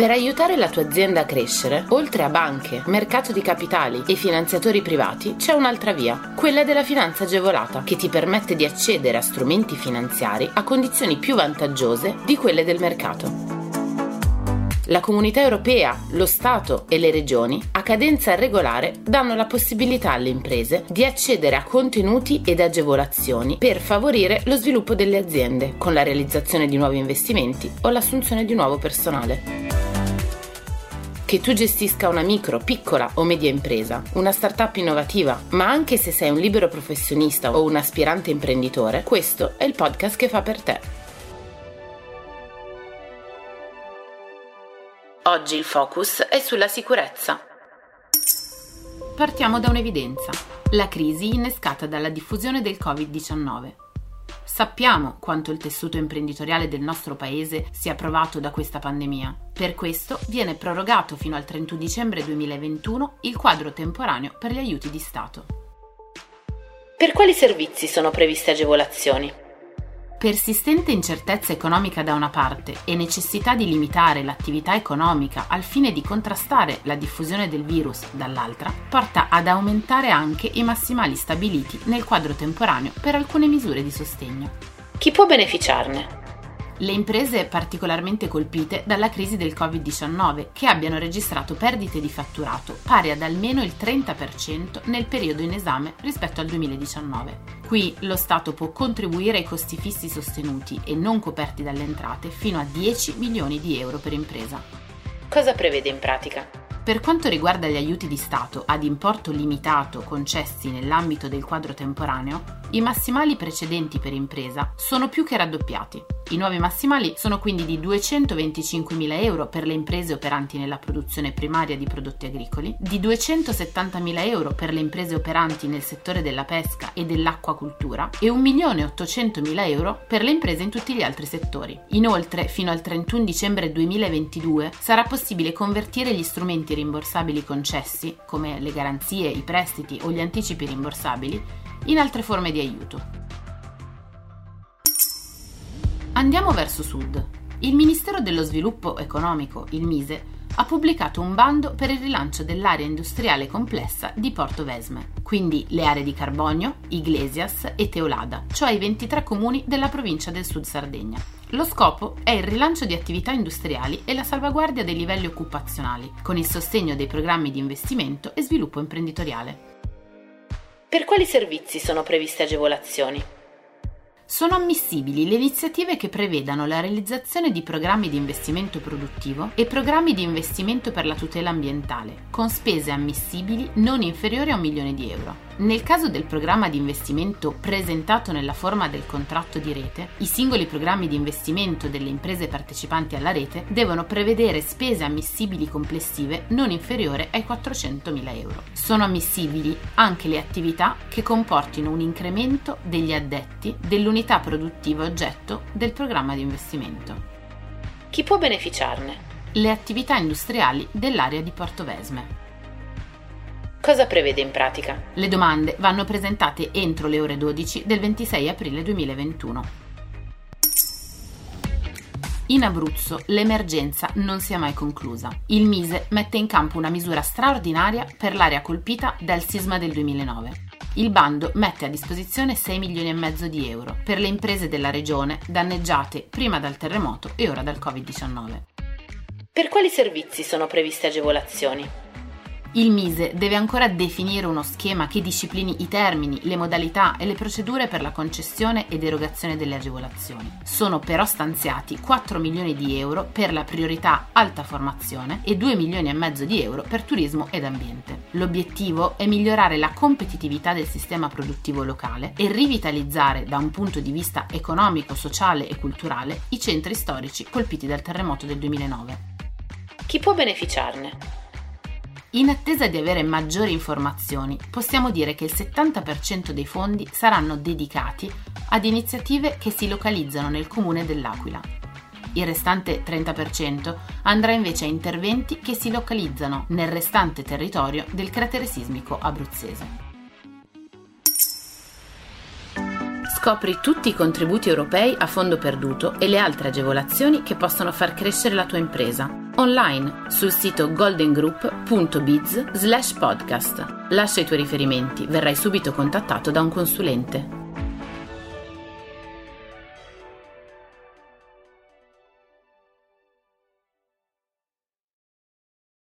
Per aiutare la tua azienda a crescere, oltre a banche, mercato di capitali e finanziatori privati, c'è un'altra via, quella della finanza agevolata, che ti permette di accedere a strumenti finanziari a condizioni più vantaggiose di quelle del mercato. La comunità europea, lo Stato e le regioni, a cadenza regolare, danno la possibilità alle imprese di accedere a contenuti ed agevolazioni per favorire lo sviluppo delle aziende, con la realizzazione di nuovi investimenti o l'assunzione di nuovo personale. Che tu gestisca una micro, piccola o media impresa, una startup innovativa, ma anche se sei un libero professionista o un aspirante imprenditore, questo è il podcast che fa per te. Oggi il focus è sulla sicurezza. Partiamo da un'evidenza, la crisi innescata dalla diffusione del Covid-19. Sappiamo quanto il tessuto imprenditoriale del nostro paese sia provato da questa pandemia. Per questo viene prorogato fino al 31 dicembre 2021 il quadro temporaneo per gli aiuti di Stato. Per quali servizi sono previste agevolazioni? Persistente incertezza economica da una parte e necessità di limitare l'attività economica al fine di contrastare la diffusione del virus dall'altra, porta ad aumentare anche i massimali stabiliti nel quadro temporaneo per alcune misure di sostegno. Chi può beneficiarne? le imprese particolarmente colpite dalla crisi del Covid-19 che abbiano registrato perdite di fatturato pari ad almeno il 30% nel periodo in esame rispetto al 2019. Qui lo Stato può contribuire ai costi fissi sostenuti e non coperti dalle entrate fino a 10 milioni di euro per impresa. Cosa prevede in pratica? Per quanto riguarda gli aiuti di Stato ad importo limitato concessi nell'ambito del quadro temporaneo, i massimali precedenti per impresa sono più che raddoppiati. I nuovi massimali sono quindi di 225.000 euro per le imprese operanti nella produzione primaria di prodotti agricoli, di 270.000 euro per le imprese operanti nel settore della pesca e dell'acquacultura e 1.800.000 euro per le imprese in tutti gli altri settori. Inoltre, fino al 31 dicembre 2022 sarà possibile convertire gli strumenti rimborsabili concessi, come le garanzie, i prestiti o gli anticipi rimborsabili, in altre forme di aiuto. Andiamo verso sud. Il Ministero dello Sviluppo Economico, il MISE, ha pubblicato un bando per il rilancio dell'area industriale complessa di Porto Vesme, quindi le aree di Carbonio, Iglesias e Teolada, cioè i 23 comuni della provincia del Sud Sardegna. Lo scopo è il rilancio di attività industriali e la salvaguardia dei livelli occupazionali, con il sostegno dei programmi di investimento e sviluppo imprenditoriale. Per quali servizi sono previste agevolazioni? Sono ammissibili le iniziative che prevedano la realizzazione di programmi di investimento produttivo e programmi di investimento per la tutela ambientale, con spese ammissibili non inferiori a un milione di euro. Nel caso del programma di investimento presentato nella forma del contratto di rete, i singoli programmi di investimento delle imprese partecipanti alla rete devono prevedere spese ammissibili complessive non inferiori ai 400.000 euro. Sono ammissibili anche le attività che comportino un incremento degli addetti dell'unità produttiva oggetto del programma di investimento. Chi può beneficiarne? Le attività industriali dell'area di Porto Vesme. Cosa prevede in pratica? Le domande vanno presentate entro le ore 12 del 26 aprile 2021. In Abruzzo l'emergenza non si è mai conclusa. Il Mise mette in campo una misura straordinaria per l'area colpita dal sisma del 2009. Il bando mette a disposizione 6 milioni e mezzo di euro per le imprese della regione danneggiate prima dal terremoto e ora dal Covid-19. Per quali servizi sono previste agevolazioni? Il Mise deve ancora definire uno schema che disciplini i termini, le modalità e le procedure per la concessione ed erogazione delle agevolazioni. Sono però stanziati 4 milioni di euro per la priorità alta formazione e 2 milioni e mezzo di euro per turismo ed ambiente. L'obiettivo è migliorare la competitività del sistema produttivo locale e rivitalizzare da un punto di vista economico, sociale e culturale i centri storici colpiti dal terremoto del 2009. Chi può beneficiarne? In attesa di avere maggiori informazioni, possiamo dire che il 70% dei fondi saranno dedicati ad iniziative che si localizzano nel comune dell'Aquila. Il restante 30% andrà invece a interventi che si localizzano nel restante territorio del cratere sismico abruzzese. Scopri tutti i contributi europei a fondo perduto e le altre agevolazioni che possono far crescere la tua impresa. Online sul sito goldengroup.biz slash podcast. Lascia i tuoi riferimenti, verrai subito contattato da un consulente.